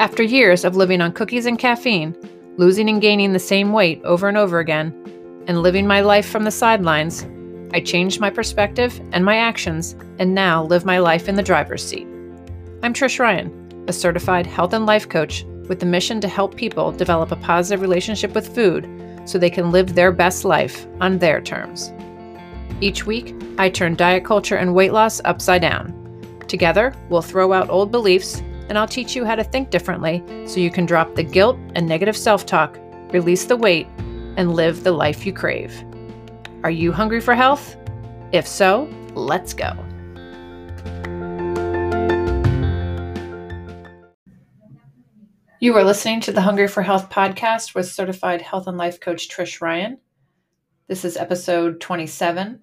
After years of living on cookies and caffeine, losing and gaining the same weight over and over again, and living my life from the sidelines, I changed my perspective and my actions and now live my life in the driver's seat. I'm Trish Ryan, a certified health and life coach with the mission to help people develop a positive relationship with food so they can live their best life on their terms. Each week, I turn diet culture and weight loss upside down. Together, we'll throw out old beliefs and I'll teach you how to think differently so you can drop the guilt and negative self talk, release the weight, and live the life you crave. Are you hungry for health? If so, let's go. You are listening to the Hungry for Health podcast with certified health and life coach Trish Ryan. This is episode 27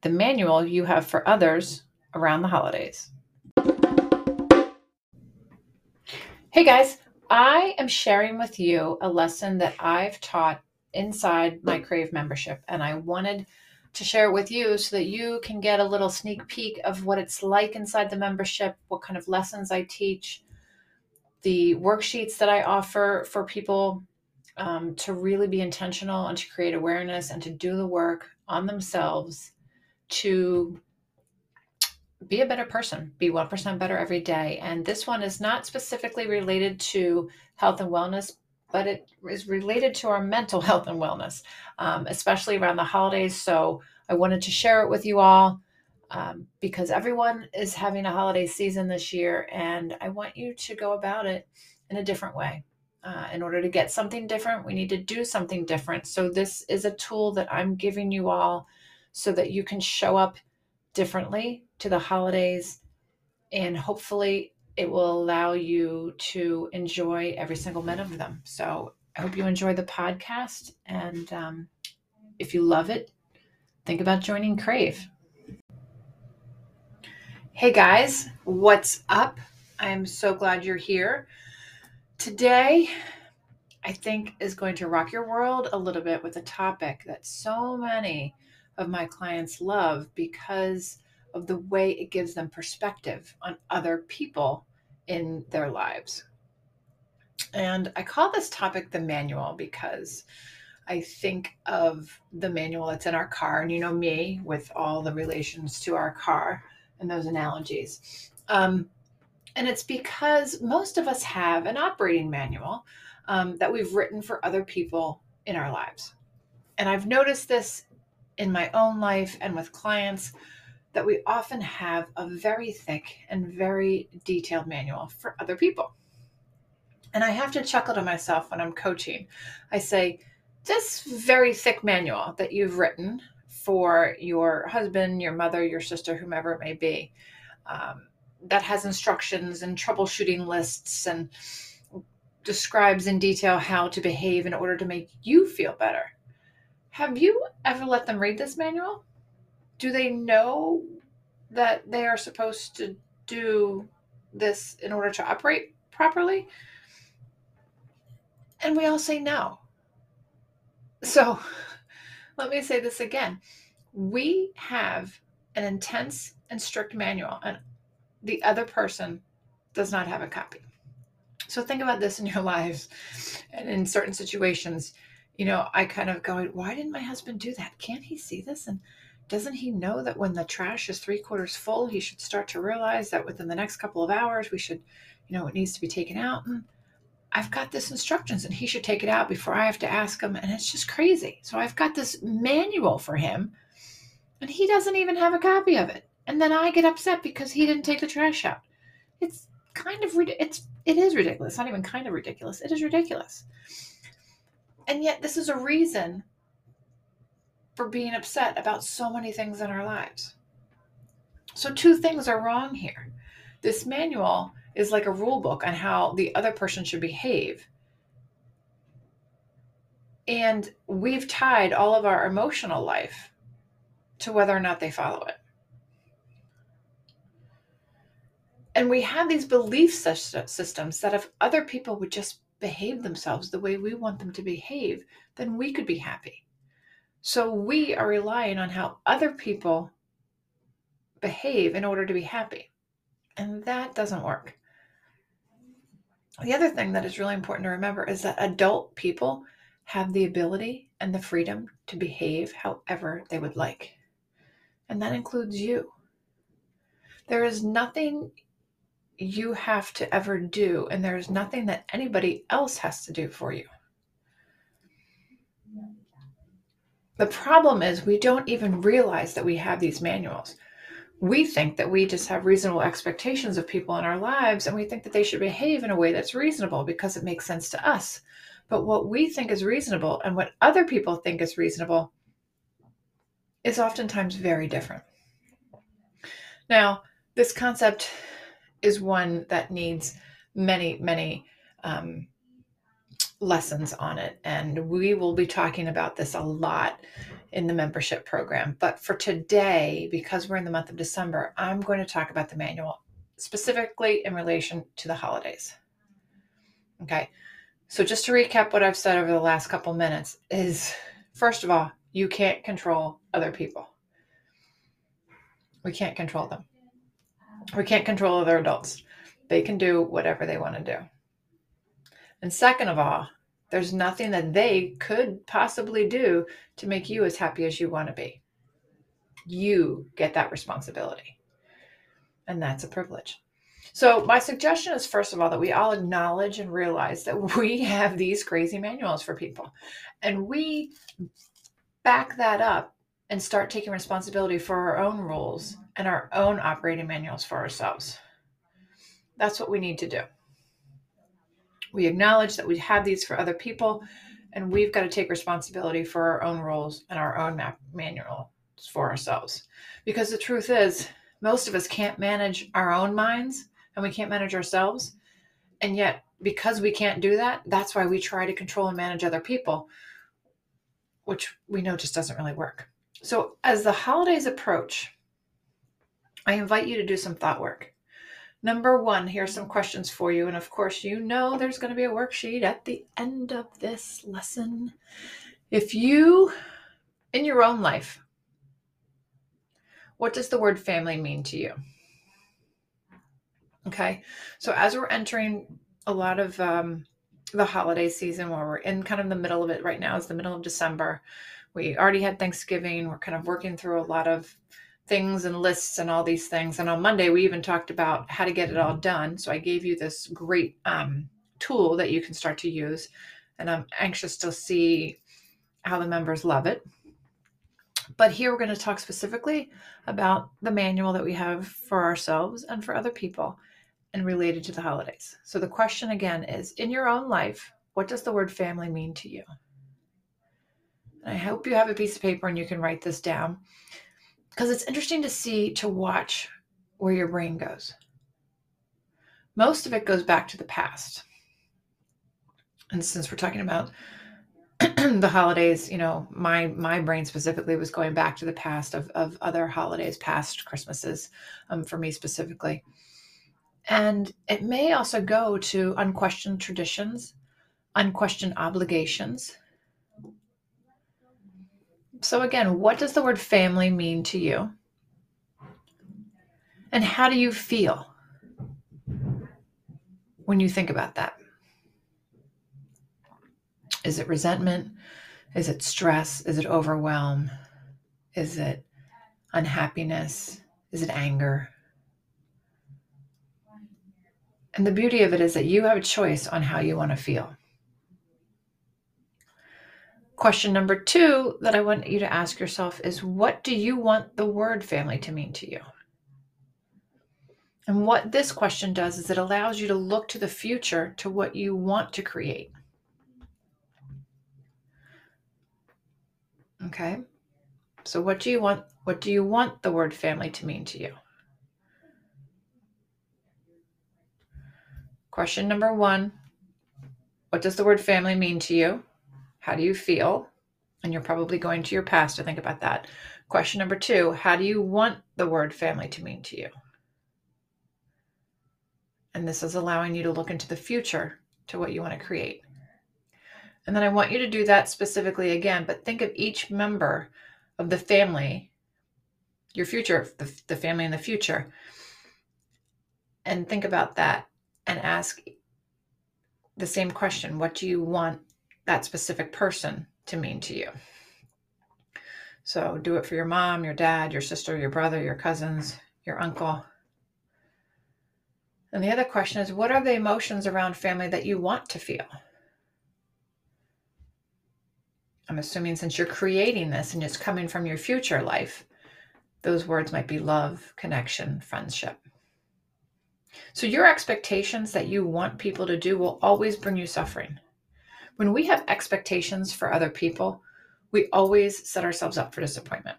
The Manual You Have for Others Around the Holidays. Hey guys, I am sharing with you a lesson that I've taught inside my Crave membership, and I wanted to share it with you so that you can get a little sneak peek of what it's like inside the membership, what kind of lessons I teach, the worksheets that I offer for people um, to really be intentional and to create awareness and to do the work on themselves to be a better person, be 1% better every day. And this one is not specifically related to health and wellness, but it is related to our mental health and wellness, um, especially around the holidays. So I wanted to share it with you all um, because everyone is having a holiday season this year, and I want you to go about it in a different way. Uh, in order to get something different, we need to do something different. So, this is a tool that I'm giving you all so that you can show up differently to the holidays. And hopefully, it will allow you to enjoy every single minute of them. So, I hope you enjoy the podcast. And um, if you love it, think about joining Crave. Hey guys, what's up? I'm so glad you're here. Today, I think, is going to rock your world a little bit with a topic that so many of my clients love because of the way it gives them perspective on other people in their lives. And I call this topic the manual because I think of the manual that's in our car, and you know me with all the relations to our car and those analogies. Um, and it's because most of us have an operating manual um, that we've written for other people in our lives. And I've noticed this in my own life and with clients that we often have a very thick and very detailed manual for other people. And I have to chuckle to myself when I'm coaching. I say, This very thick manual that you've written for your husband, your mother, your sister, whomever it may be, um, that has instructions and troubleshooting lists and describes in detail how to behave in order to make you feel better. Have you ever let them read this manual? Do they know that they are supposed to do this in order to operate properly? And we all say no. So let me say this again. We have an intense and strict manual, and the other person does not have a copy. So think about this in your lives and in certain situations. You know, I kind of go, why didn't my husband do that? Can't he see this? And doesn't he know that when the trash is three quarters full, he should start to realize that within the next couple of hours, we should, you know, it needs to be taken out? And I've got this instructions and he should take it out before I have to ask him. And it's just crazy. So I've got this manual for him and he doesn't even have a copy of it. And then I get upset because he didn't take the trash out. It's kind of, it's, it is ridiculous. Not even kind of ridiculous. It is ridiculous. And yet this is a reason for being upset about so many things in our lives. So, two things are wrong here. This manual is like a rule book on how the other person should behave. And we've tied all of our emotional life to whether or not they follow it. And we have these belief systems that if other people would just behave themselves the way we want them to behave, then we could be happy. So we are relying on how other people behave in order to be happy. And that doesn't work. The other thing that is really important to remember is that adult people have the ability and the freedom to behave however they would like. And that includes you. There is nothing you have to ever do, and there is nothing that anybody else has to do for you. The problem is, we don't even realize that we have these manuals. We think that we just have reasonable expectations of people in our lives, and we think that they should behave in a way that's reasonable because it makes sense to us. But what we think is reasonable and what other people think is reasonable is oftentimes very different. Now, this concept is one that needs many, many um, lessons on it. And we will be talking about this a lot in the membership program. But for today, because we're in the month of December, I'm going to talk about the manual specifically in relation to the holidays. Okay. So just to recap what I've said over the last couple minutes is first of all, you can't control other people. We can't control them. We can't control other adults. They can do whatever they want to do. And second of all, there's nothing that they could possibly do to make you as happy as you want to be. You get that responsibility. And that's a privilege. So, my suggestion is first of all that we all acknowledge and realize that we have these crazy manuals for people. And we back that up and start taking responsibility for our own rules and our own operating manuals for ourselves. That's what we need to do. We acknowledge that we have these for other people, and we've got to take responsibility for our own roles and our own map manuals for ourselves. Because the truth is, most of us can't manage our own minds and we can't manage ourselves. And yet, because we can't do that, that's why we try to control and manage other people, which we know just doesn't really work. So, as the holidays approach, I invite you to do some thought work. Number one, here's some questions for you. And of course, you know there's going to be a worksheet at the end of this lesson. If you, in your own life, what does the word family mean to you? Okay, so as we're entering a lot of um, the holiday season, where we're in kind of the middle of it right now, is the middle of December. We already had Thanksgiving. We're kind of working through a lot of things and lists and all these things. And on Monday, we even talked about how to get it all done. So I gave you this great um, tool that you can start to use. And I'm anxious to see how the members love it. But here we're going to talk specifically about the manual that we have for ourselves and for other people and related to the holidays. So the question again is in your own life, what does the word family mean to you? And I hope you have a piece of paper and you can write this down because it's interesting to see, to watch where your brain goes. Most of it goes back to the past. And since we're talking about the holidays, you know, my my brain specifically was going back to the past of, of other holidays, past Christmases, um, for me specifically. And it may also go to unquestioned traditions, unquestioned obligations, so, again, what does the word family mean to you? And how do you feel when you think about that? Is it resentment? Is it stress? Is it overwhelm? Is it unhappiness? Is it anger? And the beauty of it is that you have a choice on how you want to feel. Question number two that I want you to ask yourself is what do you want the word family to mean to you? And what this question does is it allows you to look to the future to what you want to create. Okay? So what do you want what do you want the word family to mean to you? Question number 1. What does the word family mean to you? How do you feel? And you're probably going to your past to think about that. Question number two How do you want the word family to mean to you? And this is allowing you to look into the future to what you want to create. And then I want you to do that specifically again, but think of each member of the family, your future, the, the family in the future, and think about that and ask the same question What do you want that specific person to mean to you? So do it for your mom, your dad, your sister, your brother, your cousins, your uncle. And the other question is what are the emotions around family that you want to feel? I'm assuming since you're creating this and it's coming from your future life, those words might be love, connection, friendship. So, your expectations that you want people to do will always bring you suffering. When we have expectations for other people, we always set ourselves up for disappointment.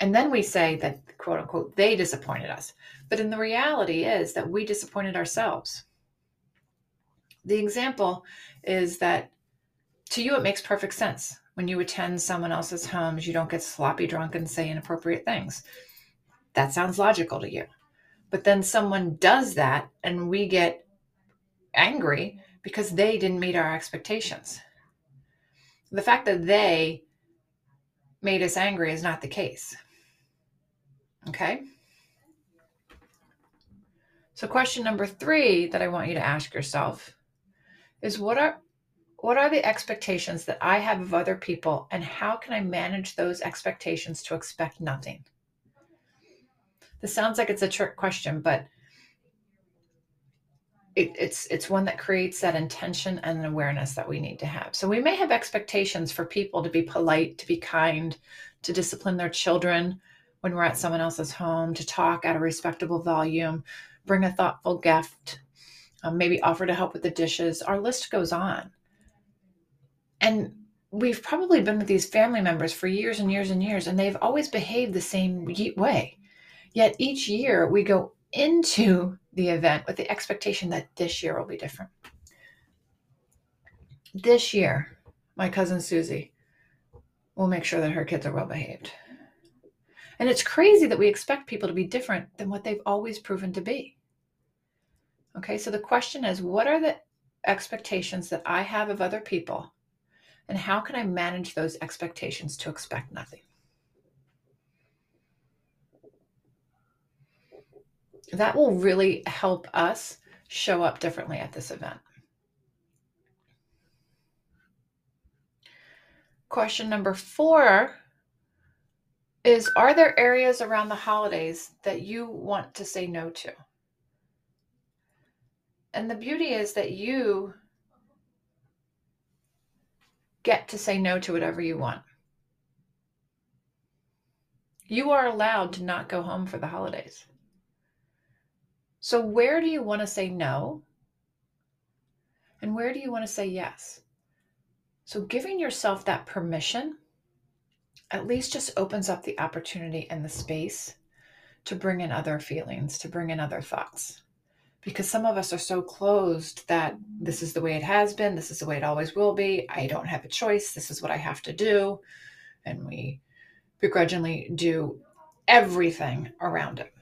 And then we say that, quote unquote, they disappointed us. But in the reality is that we disappointed ourselves. The example is that to you, it makes perfect sense. When you attend someone else's homes, you don't get sloppy drunk and say inappropriate things. That sounds logical to you. But then someone does that and we get angry because they didn't meet our expectations the fact that they made us angry is not the case. Okay? So question number 3 that I want you to ask yourself is what are what are the expectations that I have of other people and how can I manage those expectations to expect nothing? This sounds like it's a trick question, but it, it's it's one that creates that intention and an awareness that we need to have. So we may have expectations for people to be polite, to be kind, to discipline their children when we're at someone else's home, to talk at a respectable volume, bring a thoughtful gift, um, maybe offer to help with the dishes. Our list goes on. And we've probably been with these family members for years and years and years, and they've always behaved the same way. Yet each year we go into the event with the expectation that this year will be different. This year, my cousin Susie will make sure that her kids are well behaved. And it's crazy that we expect people to be different than what they've always proven to be. Okay, so the question is what are the expectations that I have of other people, and how can I manage those expectations to expect nothing? That will really help us show up differently at this event. Question number four is Are there areas around the holidays that you want to say no to? And the beauty is that you get to say no to whatever you want. You are allowed to not go home for the holidays. So, where do you want to say no? And where do you want to say yes? So, giving yourself that permission at least just opens up the opportunity and the space to bring in other feelings, to bring in other thoughts. Because some of us are so closed that this is the way it has been, this is the way it always will be, I don't have a choice, this is what I have to do. And we begrudgingly do everything around it.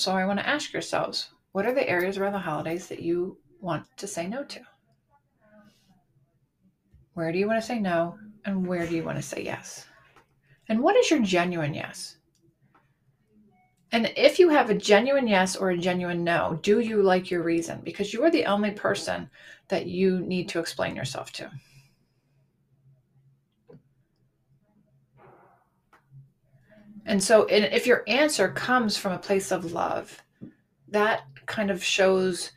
So I want to ask yourselves what are the areas around the holidays that you want to say no to? Where do you want to say no? And where do you want to say yes? And what is your genuine yes? And if you have a genuine yes or a genuine no, do you like your reason? Because you are the only person that you need to explain yourself to. And so, if your answer comes from a place of love, that kind of shows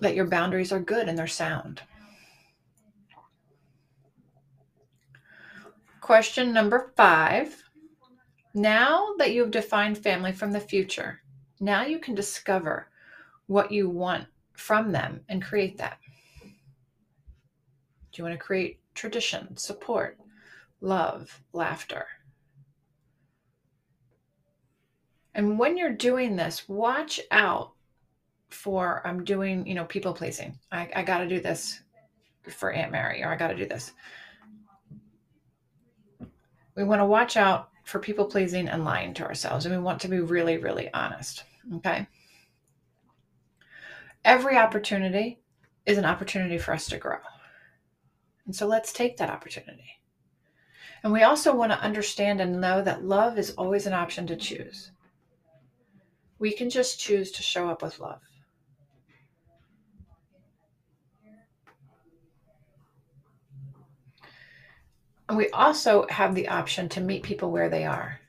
that your boundaries are good and they're sound. Question number five. Now that you've defined family from the future, now you can discover what you want from them and create that. Do you want to create tradition, support, love, laughter? And when you're doing this, watch out for I'm doing, you know, people pleasing. I, I got to do this for Aunt Mary, or I got to do this. We want to watch out for people pleasing and lying to ourselves, and we want to be really, really honest. Okay. Every opportunity is an opportunity for us to grow. And so let's take that opportunity. And we also want to understand and know that love is always an option to choose We can just choose to show up with love. And we also have the option to meet people where they are.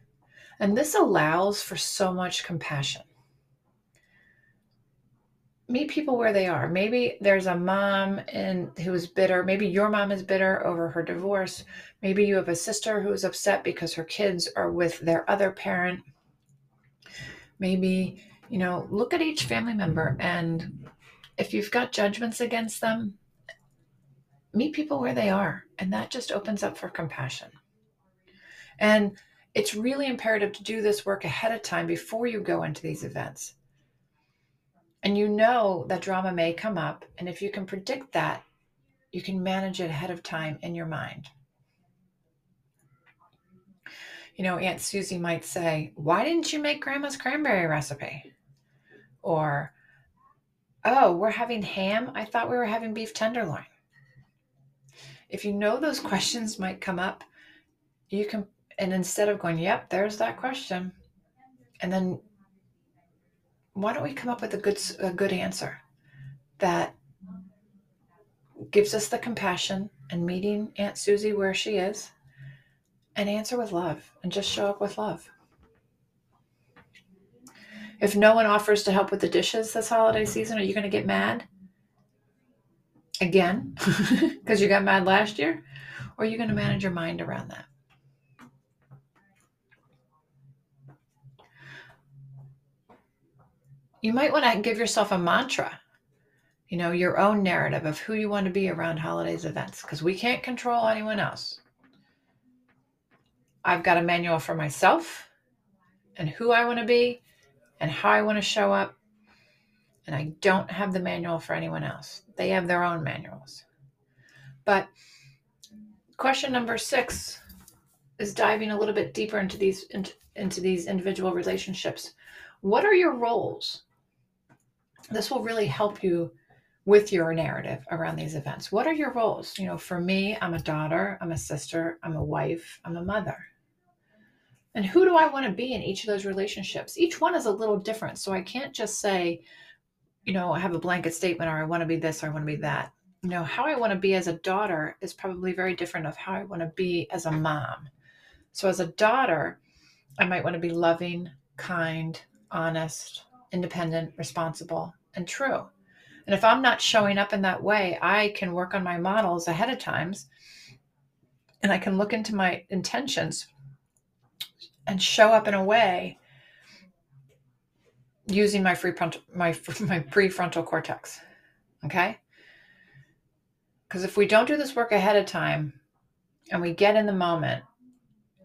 And this allows for so much compassion. Meet people where they are. Maybe there's a mom in who is bitter. Maybe your mom is bitter over her divorce. Maybe you have a sister who is upset because her kids are with their other parent. Maybe, you know, look at each family member and if you've got judgments against them, meet people where they are. And that just opens up for compassion. And it's really imperative to do this work ahead of time before you go into these events. And you know that drama may come up. And if you can predict that, you can manage it ahead of time in your mind. You know, Aunt Susie might say, Why didn't you make grandma's cranberry recipe? Or, Oh, we're having ham? I thought we were having beef tenderloin. If you know those questions might come up, you can and instead of going, yep, there's that question, and then why don't we come up with a good a good answer that gives us the compassion and meeting Aunt Susie where she is and answer with love and just show up with love. If no one offers to help with the dishes this holiday season, are you going to get mad? Again, because you got mad last year? Or are you going to manage your mind around that? you might want to give yourself a mantra, you know, your own narrative of who you want to be around holidays events, because we can't control anyone else. I've got a manual for myself and who I want to be and how I want to show up. And I don't have the manual for anyone else. They have their own manuals. But question number six is diving a little bit deeper into these into, into these individual relationships. What are your roles? this will really help you with your narrative around these events. What are your roles? You know, for me, I'm a daughter, I'm a sister, I'm a wife, I'm a mother. And who do I want to be in each of those relationships? Each one is a little different. So I can't just say, you know, I have a blanket statement or I want to be this or I want to be that. You know, how I want to be as a daughter is probably very different of how I want to be as a mom. So as a daughter, I might want to be loving, kind, honest, independent, responsible, and true. And if I'm not showing up in that way, I can work on my models ahead of times and I can look into my intentions and show up in a way using my free my my prefrontal cortex. Okay? Because if we don't do this work ahead of time and we get in the moment,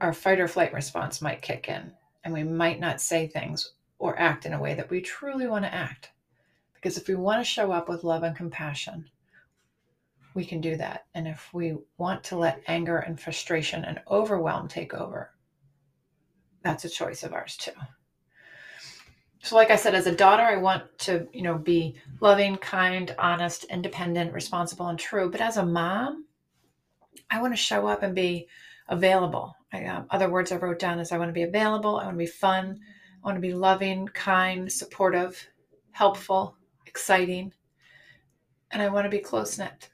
our fight or flight response might kick in and we might not say things or act in a way that we truly want to act. Because if we want to show up with love and compassion, we can do that. And if we want to let anger and frustration and overwhelm take over, that's a choice of ours too. So like I said as a daughter I want to, you know, be loving, kind, honest, independent, responsible and true, but as a mom, I want to show up and be available. I, um, other words I wrote down is I want to be available, I want to be fun, I want to be loving, kind, supportive, helpful, exciting, and I want to be close knit.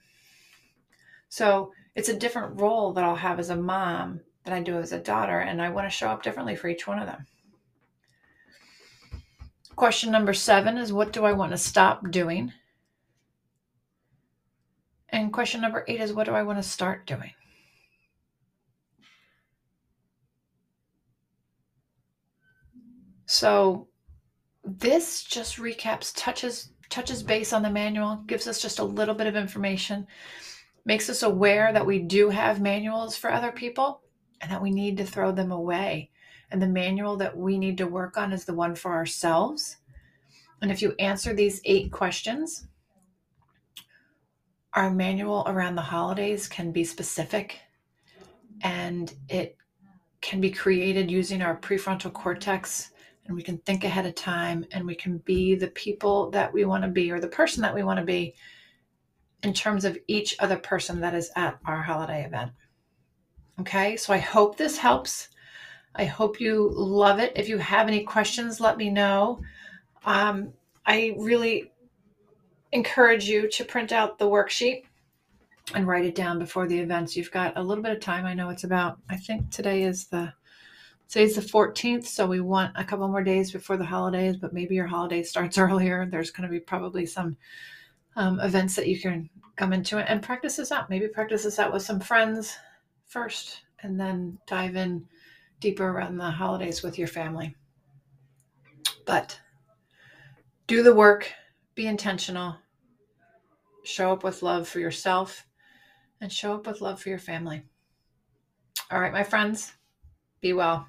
So it's a different role that I'll have as a mom than I do as a daughter, and I want to show up differently for each one of them. Question number seven is What do I want to stop doing? And question number eight is What do I want to start doing? So this just recaps, touches touches base on the manual, gives us just a little bit of information, makes us aware that we do have manuals for other people and that we need to throw them away. And the manual that we need to work on is the one for ourselves. And if you answer these eight questions, our manual around the holidays can be specific and it can be created using our prefrontal cortex and we can think ahead of time and we can be the people that we want to be or the person that we want to be in terms of each other person that is at our holiday event. Okay, so I hope this helps. I hope you love it. If you have any questions, let me know. Um, I really encourage you to print out the worksheet and write it down before the events. You've got a little bit of time. I know it's about, I think today is the Today's the 14th, so we want a couple more days before the holidays, but maybe your holiday starts earlier. There's going to be probably some um, events that you can come into it and practice this out. Maybe practice this out with some friends first and then dive in deeper around the holidays with your family. But do the work, be intentional, show up with love for yourself, and show up with love for your family. All right, my friends, be well.